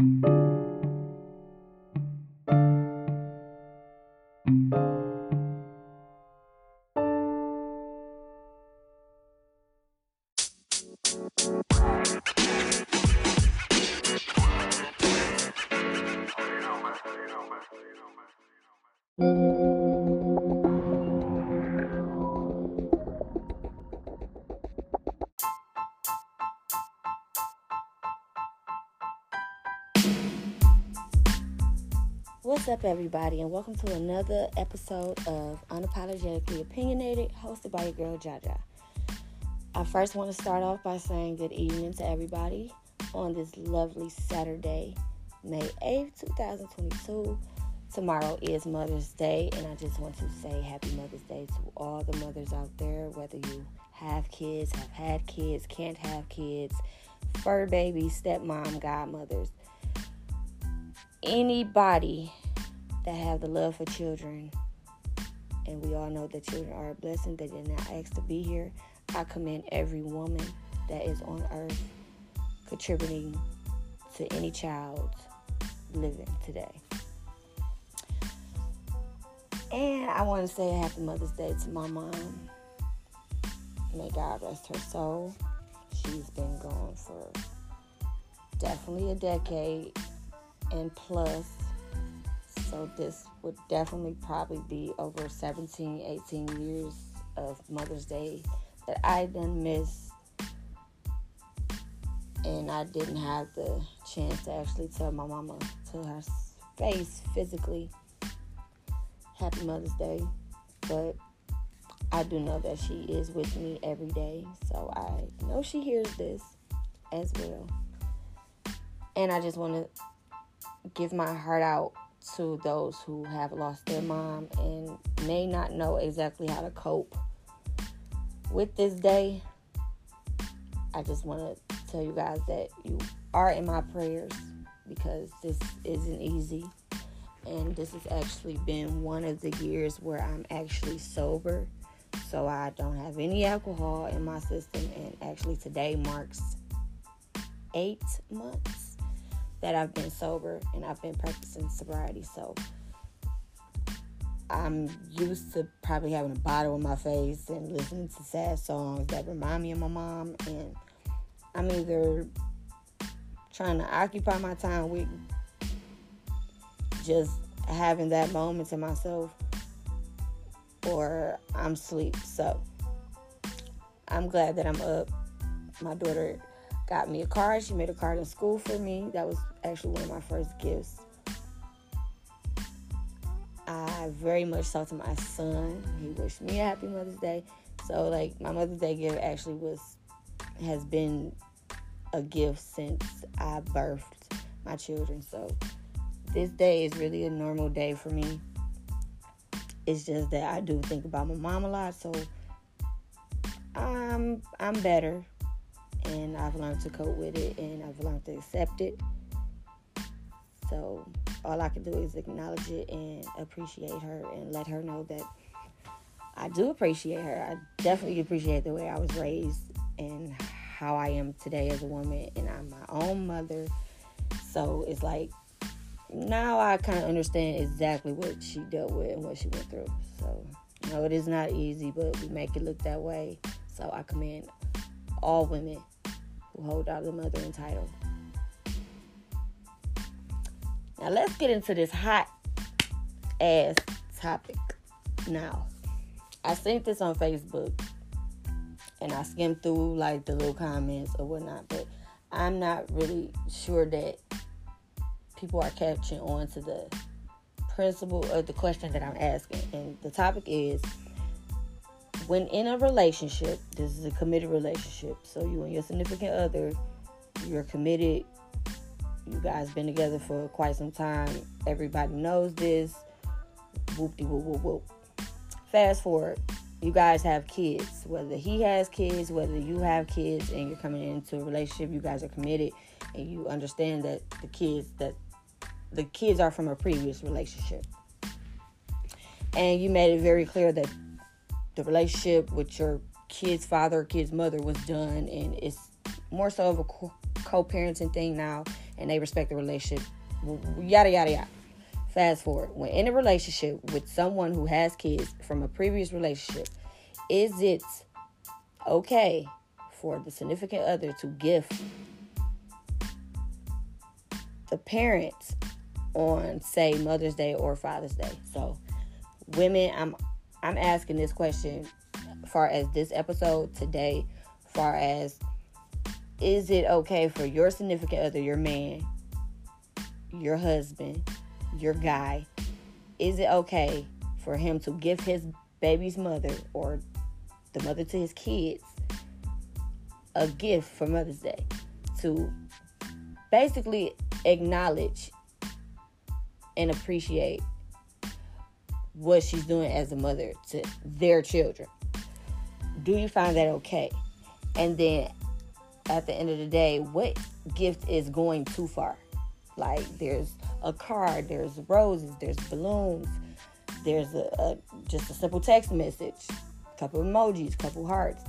What's up, everybody, and welcome to another episode of Unapologetically Opinionated, hosted by your girl Jaja. I first want to start off by saying good evening to everybody on this lovely Saturday, May 8th, 2022. Tomorrow is Mother's Day, and I just want to say Happy Mother's Day to all the mothers out there, whether you have kids, have had kids, can't have kids, fur babies, stepmom, godmothers anybody that have the love for children, and we all know that children are a blessing, they did not ask to be here. I commend every woman that is on earth contributing to any child's living today. And I want to say happy Mother's Day to my mom. May God rest her soul. She's been gone for definitely a decade and plus so this would definitely probably be over 17, 18 years of Mother's Day that I done missed. And I didn't have the chance to actually tell my mama to her face physically Happy Mother's Day. But I do know that she is with me every day. So I know she hears this as well. And I just want to give my heart out to those who have lost their mom and may not know exactly how to cope with this day. I just want to tell you guys that you are in my prayers because this isn't easy. And this has actually been one of the years where I'm actually sober. So I don't have any alcohol in my system. And actually, today marks eight months that I've been sober and I've been practicing sobriety. So I'm used to probably having a bottle in my face and listening to sad songs that remind me of my mom. And I'm either trying to occupy my time with just having that moment to myself or I'm asleep. So I'm glad that I'm up. My daughter got me a card. She made a card in school for me. That was actually one of my first gifts. I very much talked to my son. He wished me a happy Mother's Day. So like my Mother's Day gift actually was has been a gift since I birthed my children. So this day is really a normal day for me. It's just that I do think about my mom a lot, so I'm I'm better and I've learned to cope with it and I've learned to accept it. So all I can do is acknowledge it and appreciate her and let her know that I do appreciate her. I definitely appreciate the way I was raised and how I am today as a woman and I'm my own mother. So it's like now I kind of understand exactly what she dealt with and what she went through. So, you know, it is not easy, but we make it look that way. So I commend all women who hold out the mothering title. Now let's get into this hot ass topic. Now, I sent this on Facebook and I skimmed through like the little comments or whatnot, but I'm not really sure that people are catching on to the principle of the question that I'm asking. And the topic is when in a relationship, this is a committed relationship. So you and your significant other, you're committed. You guys been together for quite some time. Everybody knows this. Whoop de whoop whoop whoop. Fast forward, you guys have kids. Whether he has kids, whether you have kids, and you're coming into a relationship, you guys are committed, and you understand that the kids that the kids are from a previous relationship. And you made it very clear that the relationship with your kid's father, kid's mother was done, and it's more so of a co parenting thing now. and they respect the relationship. Yada yada yada. Fast forward, when in a relationship with someone who has kids from a previous relationship, is it okay for the significant other to gift the parents on say Mother's Day or Father's Day? So, women, I'm I'm asking this question far as this episode today, far as is it okay for your significant other, your man, your husband, your guy, is it okay for him to give his baby's mother or the mother to his kids a gift for Mother's Day? To basically acknowledge and appreciate what she's doing as a mother to their children. Do you find that okay? And then at the end of the day, what gift is going too far? Like there's a card, there's roses, there's balloons, there's a, a just a simple text message, a couple emojis, couple hearts,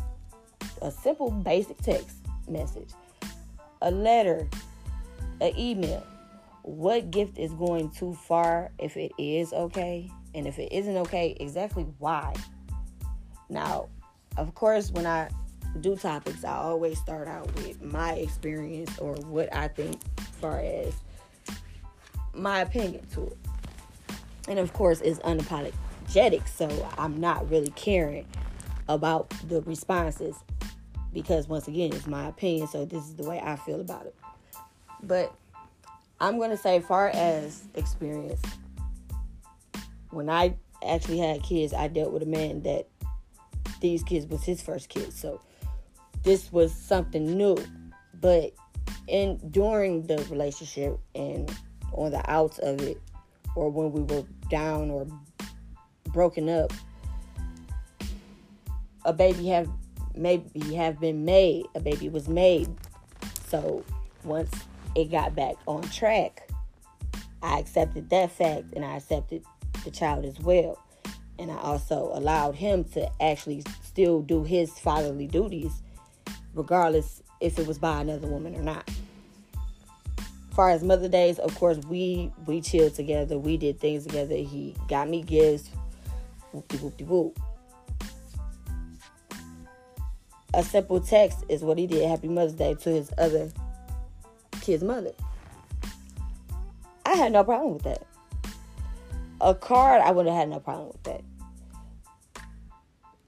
a simple basic text message, a letter, an email. What gift is going too far if it is okay? And if it isn't okay, exactly why? Now, of course, when I do topics, I always start out with my experience or what I think as far as my opinion to it. And of course, it's unapologetic, so I'm not really caring about the responses because once again, it's my opinion, so this is the way I feel about it. But I'm going to say, far as experience, when I actually had kids, I dealt with a man that these kids was his first kids. So this was something new. But in during the relationship and on the outs of it, or when we were down or broken up, a baby have maybe have been made. A baby was made. So once it got back on track, I accepted that fact and I accepted the child as well. And I also allowed him to actually still do his fatherly duties, regardless if it was by another woman or not. As far as Mother Days, of course, we we chilled together. We did things together. He got me gifts. Whoopty whoopty whoop. A simple text is what he did. Happy Mother's Day to his other kid's mother. I had no problem with that. A card, I would have had no problem with that.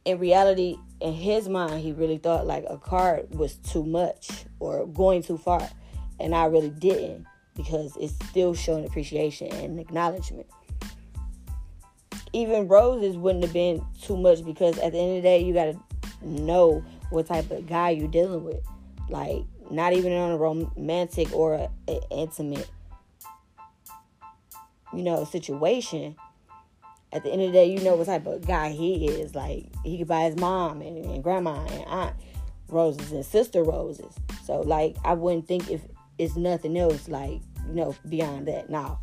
In reality, in his mind, he really thought like a card was too much or going too far. And I really didn't because it's still showing appreciation and acknowledgement. Even roses wouldn't have been too much because at the end of the day, you got to know what type of guy you're dealing with. Like, not even on a romantic or an intimate you know, situation, at the end of the day, you know what type of guy he is. Like he could buy his mom and, and grandma and aunt roses and sister roses. So like I wouldn't think if it's nothing else like you know beyond that. Now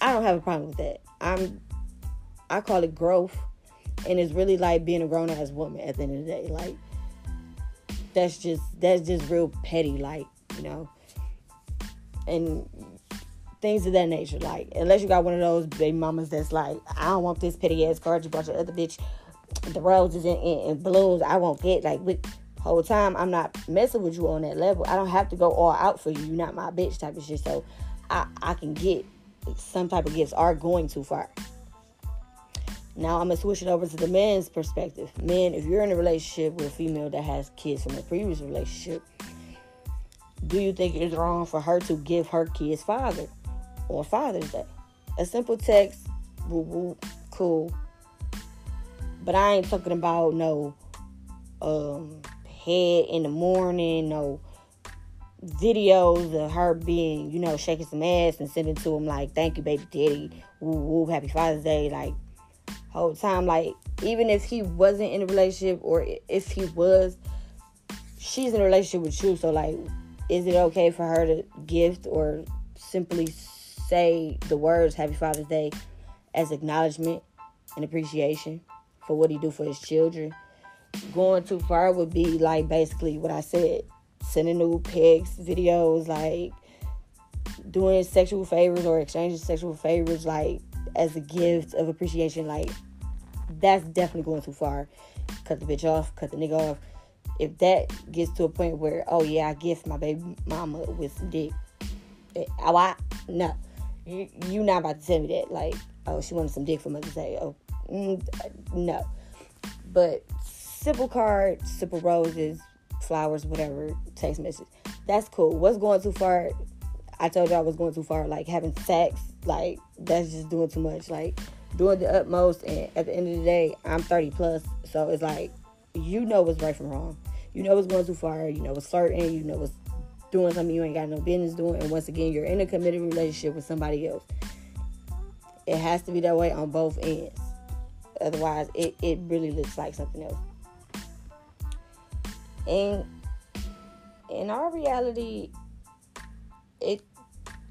I don't have a problem with that. I'm I call it growth, and it's really like being a grown ass woman at the end of the day. Like that's just that's just real petty, like you know. And things of that nature. Like, unless you got one of those baby mamas that's like, I don't want this petty ass card you bought your other bitch the roses and, and, and balloons. I won't get like with whole time. I'm not messing with you on that level. I don't have to go all out for you. You're not my bitch type of shit. So I I can get some type of gifts are going too far. Now I'm gonna switch it over to the man's perspective. Men, if you're in a relationship with a female that has kids from a previous relationship, do you think it's wrong for her to give her kid's father on Father's Day. A simple text, woo woo, cool. But I ain't talking about no um, head in the morning, no videos of her being, you know, shaking some ass and sending to him like, "Thank you, baby daddy, woo woo, happy Father's Day." Like whole time, like even if he wasn't in a relationship or if he was, she's in a relationship with you. So like, is it okay for her to gift or simply say the words Happy Father's Day as acknowledgement and appreciation for what he do for his children. Going too far would be like basically what I said, sending new pics, videos, like doing sexual favors or exchanging sexual favors, like as a gift of appreciation, like that's definitely going too far. Cut the bitch off, cut the nigga off. If that gets to a point where, oh yeah, I gift my baby mama with some dick, eh, oh, I no, you you not about to tell me that. Like, oh, she wanted some dick for Mother's Day. Oh, mm, no. But simple card, simple roses, flowers, whatever, text message. That's cool. What's going too far? I told you I was going too far. Like having sex, like that's just doing too much. Like doing the utmost, and at the end of the day, I'm 30 plus, so it's like you know what's right from wrong. You know what's going too far. You know what's flirting. You know what's doing something you ain't got no business doing. And once again, you're in a committed relationship with somebody else. It has to be that way on both ends. Otherwise, it, it really looks like something else. And in our reality, it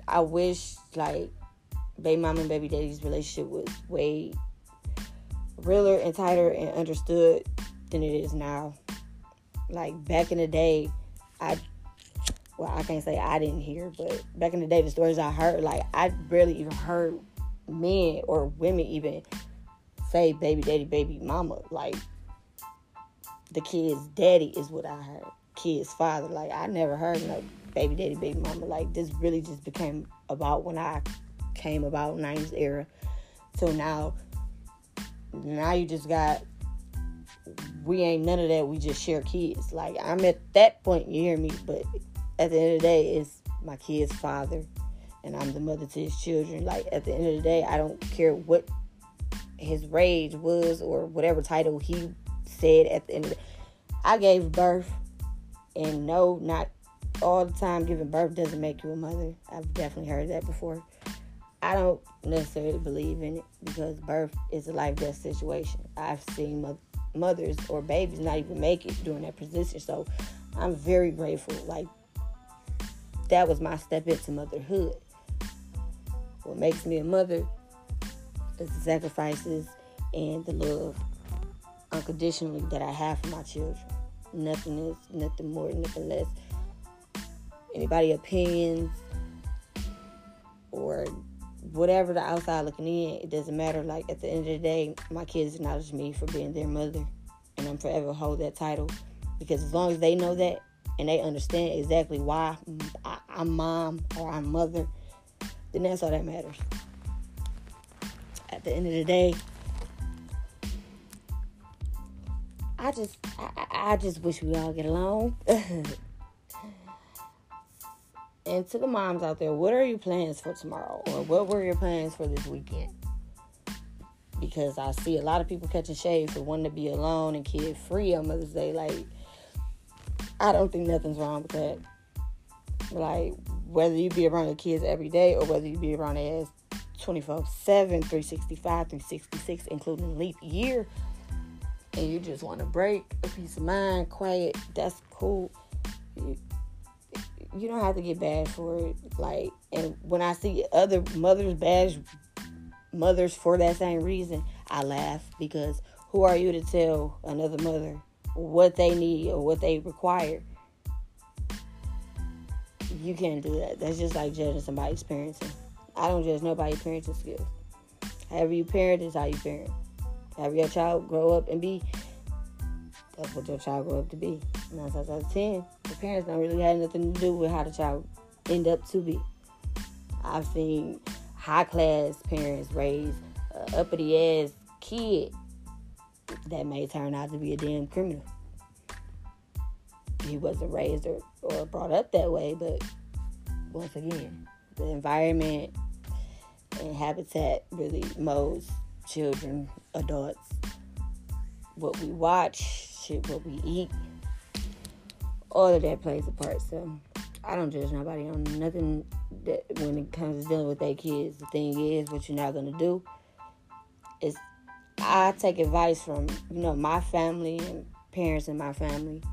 I wish like baby mom and baby daddy's relationship was way realer and tighter and understood than it is now. Like back in the day, I well, I can't say I didn't hear, but back in the day, the stories I heard, like I barely even heard men or women even say baby daddy, baby mama. Like the kid's daddy is what I heard. Kid's father. Like I never heard no baby daddy, baby mama. Like this really just became about when I came about 90s era. So now now you just got we ain't none of that. We just share kids. Like I'm at that point, you hear me, but at the end of the day, it's my kid's father, and I'm the mother to his children. Like at the end of the day, I don't care what his rage was or whatever title he said at the end of the I gave birth and no not all the time giving birth doesn't make you a mother. I've definitely heard that before. I don't necessarily believe in it because birth is a life death situation. I've seen mo- mothers or babies not even make it during that position. So I'm very grateful. Like that was my step into motherhood. What makes me a mother is the sacrifices and the love unconditionally that I have for my children. Nothing is, nothing more, nothing less. Anybody opinions or whatever the outside looking in, it doesn't matter. Like at the end of the day, my kids acknowledge me for being their mother, and I'm forever hold that title because as long as they know that and they understand exactly why I'm mom or I'm mother, then that's all that matters. At the end of the day, I just I, I just wish we all get along. and to the moms out there, what are your plans for tomorrow? Or what were your plans for this weekend? Because I see a lot of people catching shade for wanting to be alone and kid free on Mother's Day. Like, I don't think nothing's wrong with that. Like, whether you be around your kids every day or whether you be around their ass 24 7, 365, 366, including leap year, and you just want a break, a peace of mind, quiet, that's cool. You, you don't have to get bad for it. Like, and when I see other mothers bash mothers for that same reason, I laugh because who are you to tell another mother what they need or what they require? You can't do that. That's just like judging somebody's parenting. I don't judge nobody's parenting skills. However you parent is how you parent. Have your child grow up and be that's what your child grow up to be. Nine times out of ten, the parents don't really have nothing to do with how the child end up to be. I've seen high class parents raise an uppity ass kid that may turn out to be a damn criminal. He wasn't raised or, or brought up that way, but once again, the environment and habitat really molds children, adults, what we watch, shit, what we eat, all of that plays a part. So I don't judge nobody on nothing that when it comes to dealing with their kids. The thing is, what you're not gonna do is I take advice from you know my family and parents in my family,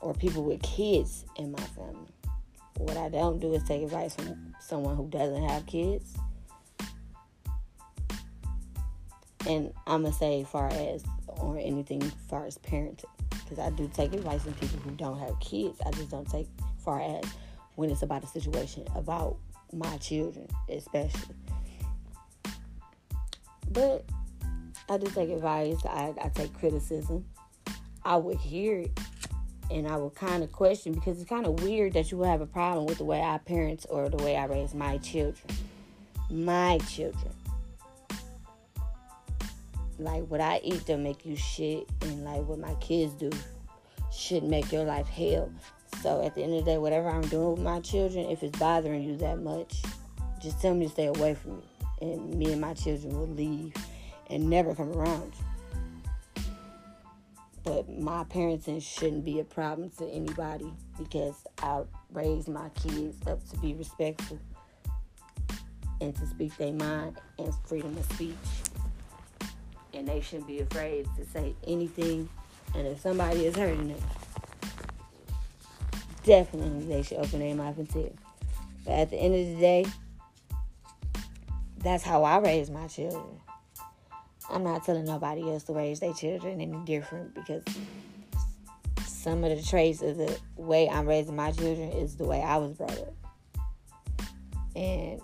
or people with kids in my family. What I don't do is take advice from someone who doesn't have kids and I'm gonna say far as or anything far as parenting. because I do take advice from people who don't have kids. I just don't take far as when it's about a situation about my children, especially. But I do take advice. I, I take criticism. I would hear it and I would kind of question because it's kind of weird that you would have a problem with the way I parent or the way I raise my children. My children. Like what I eat don't make you shit, and like what my kids do should make your life hell. So at the end of the day, whatever I'm doing with my children, if it's bothering you that much, just tell me to stay away from me, and me and my children will leave and never come around you. But my parenting shouldn't be a problem to anybody because I raised my kids up to be respectful and to speak their mind and freedom of speech. And they shouldn't be afraid to say anything. And if somebody is hurting them, definitely they should open their mouth and tell. But at the end of the day, that's how I raise my children. I'm not telling nobody else to raise their children any different because some of the traits of the way I'm raising my children is the way I was brought up. And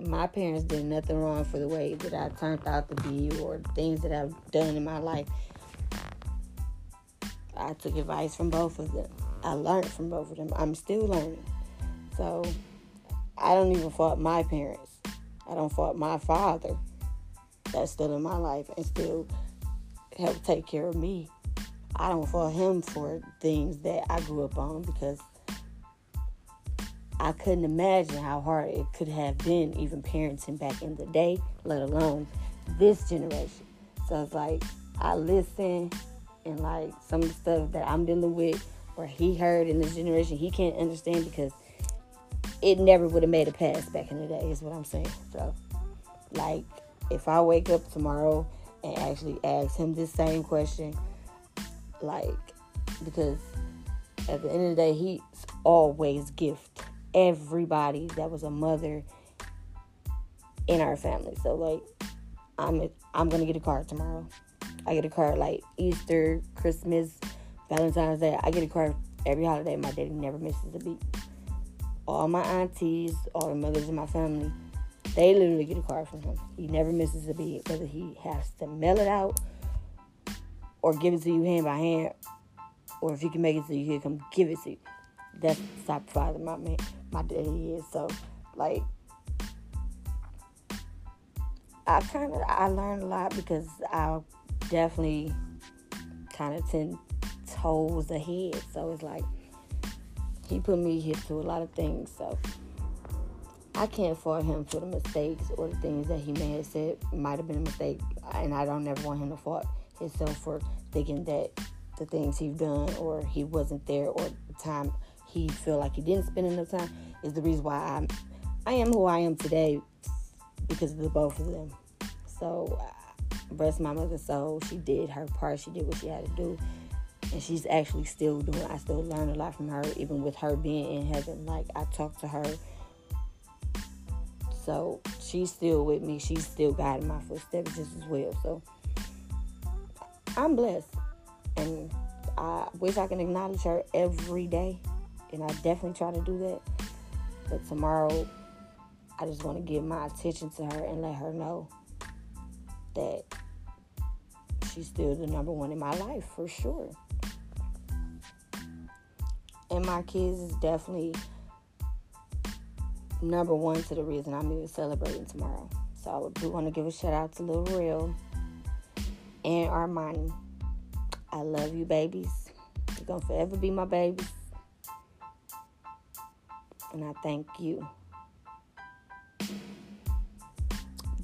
my parents did nothing wrong for the way that I turned out to be or things that I've done in my life. I took advice from both of them. I learned from both of them. I'm still learning. So I don't even fault my parents. I don't fault my father that's still in my life and still help take care of me. I don't fault him for things that I grew up on because I couldn't imagine how hard it could have been even parenting back in the day, let alone this generation. So it's like I listen and like some of the stuff that I'm dealing with or he heard in this generation he can't understand because it never would have made a pass back in the day is what I'm saying. So like if I wake up tomorrow and actually ask him this same question, like, because at the end of the day, he's always gift everybody that was a mother in our family. So like, I'm I'm gonna get a card tomorrow. I get a card like Easter, Christmas, Valentine's Day. I get a card every holiday. My daddy never misses a beat. All my aunties, all the mothers in my family, they literally get a card from him. He never misses a beat, whether he has to mail it out or give it to you hand by hand, or if he can make it to you, he'll come give it to you. That's the type of father my man, my daddy is. So, like, I kind of I learned a lot because I definitely kind of ten toes ahead. So it's like he put me here to a lot of things. So I can't fault him for the mistakes or the things that he may have said might have been a mistake, and I don't ever want him to fault himself for thinking that the things he's done or he wasn't there or the time he feel like he didn't spend enough time is the reason why I'm I am who I am today because of the both of them. So, uh, bless my mother's soul. She did her part. She did what she had to do, and she's actually still doing. I still learn a lot from her, even with her being in heaven. Like I talk to her so she's still with me. She's still guiding my footsteps just as well. So I'm blessed. And I wish I can acknowledge her every day. And I definitely try to do that. But tomorrow, I just want to give my attention to her and let her know that she's still the number one in my life for sure. And my kids is definitely number one to the reason I'm even celebrating tomorrow. So I do want to give a shout out to Lil Real and Armani. I love you, babies. You're going to forever be my babies. And I thank you.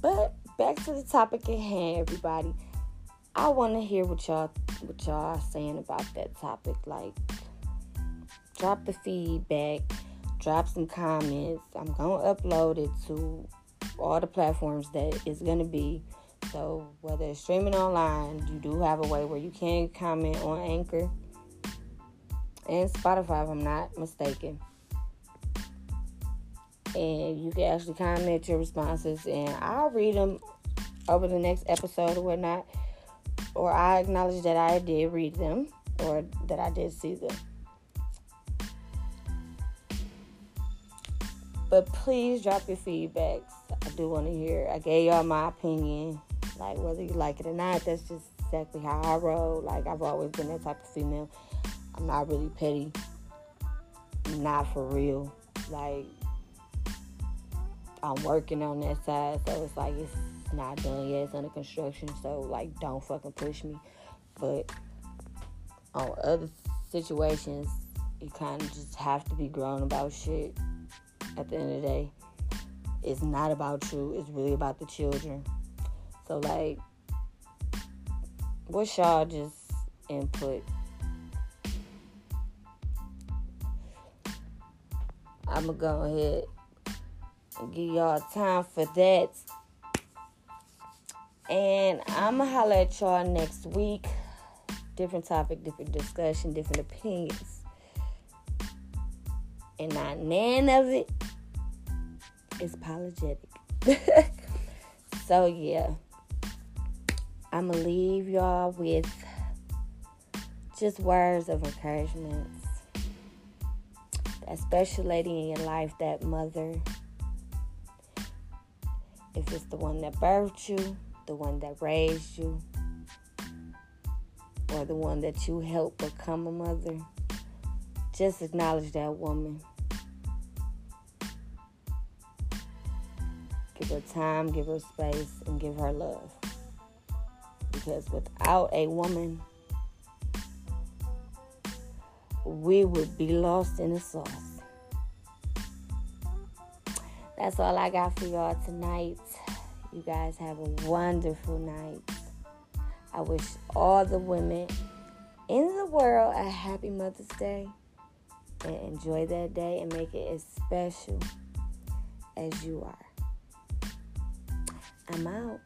But back to the topic at hand, everybody. I want to hear what y'all what y'all saying about that topic. Like, drop the feedback drop some comments. I'm to upload it to all the platforms that it's to be. So, whether it's streaming online, you do have a way where you can comment on Anchor and Spotify, if I'm not mistaken. And you can actually comment your responses, and I'll read them over the next episode or whatnot. Or I acknowledge that I did read them or that I did see them. But please drop your feedbacks. I do want to hear. I gave y'all my opinion. Like whether you like it or not, that's just exactly how I roll. Like I've always been that type of female. I'm not really petty. Not for real. Like I'm working on that side, so it's like it's not done yet. It's under construction, so like don't fucking push me. But on other situations, you kind of just have to be grown about shit. At the end of the day, it's not about you. It's really about the children. So like, what's y'all just input? I'm gonna go ahead and give y'all time for that. And I'm gonna holler at y'all next week. Different topic, different discussion, different opinions. And not none of it is apologetic. so yeah. I'ma leave y'all with just words of encouragement. That special lady in your life, that mother. If it's the one that birthed you, the one that raised you, or the one that you helped become a mother, just acknowledge that woman. Give her time, give her space, and give her love. Because without a woman, we would be lost in the sauce. That's all I got for y'all tonight. You guys have a wonderful night. I wish all the women in the world a happy Mother's Day and enjoy that day and make it as special as you are. I'm out.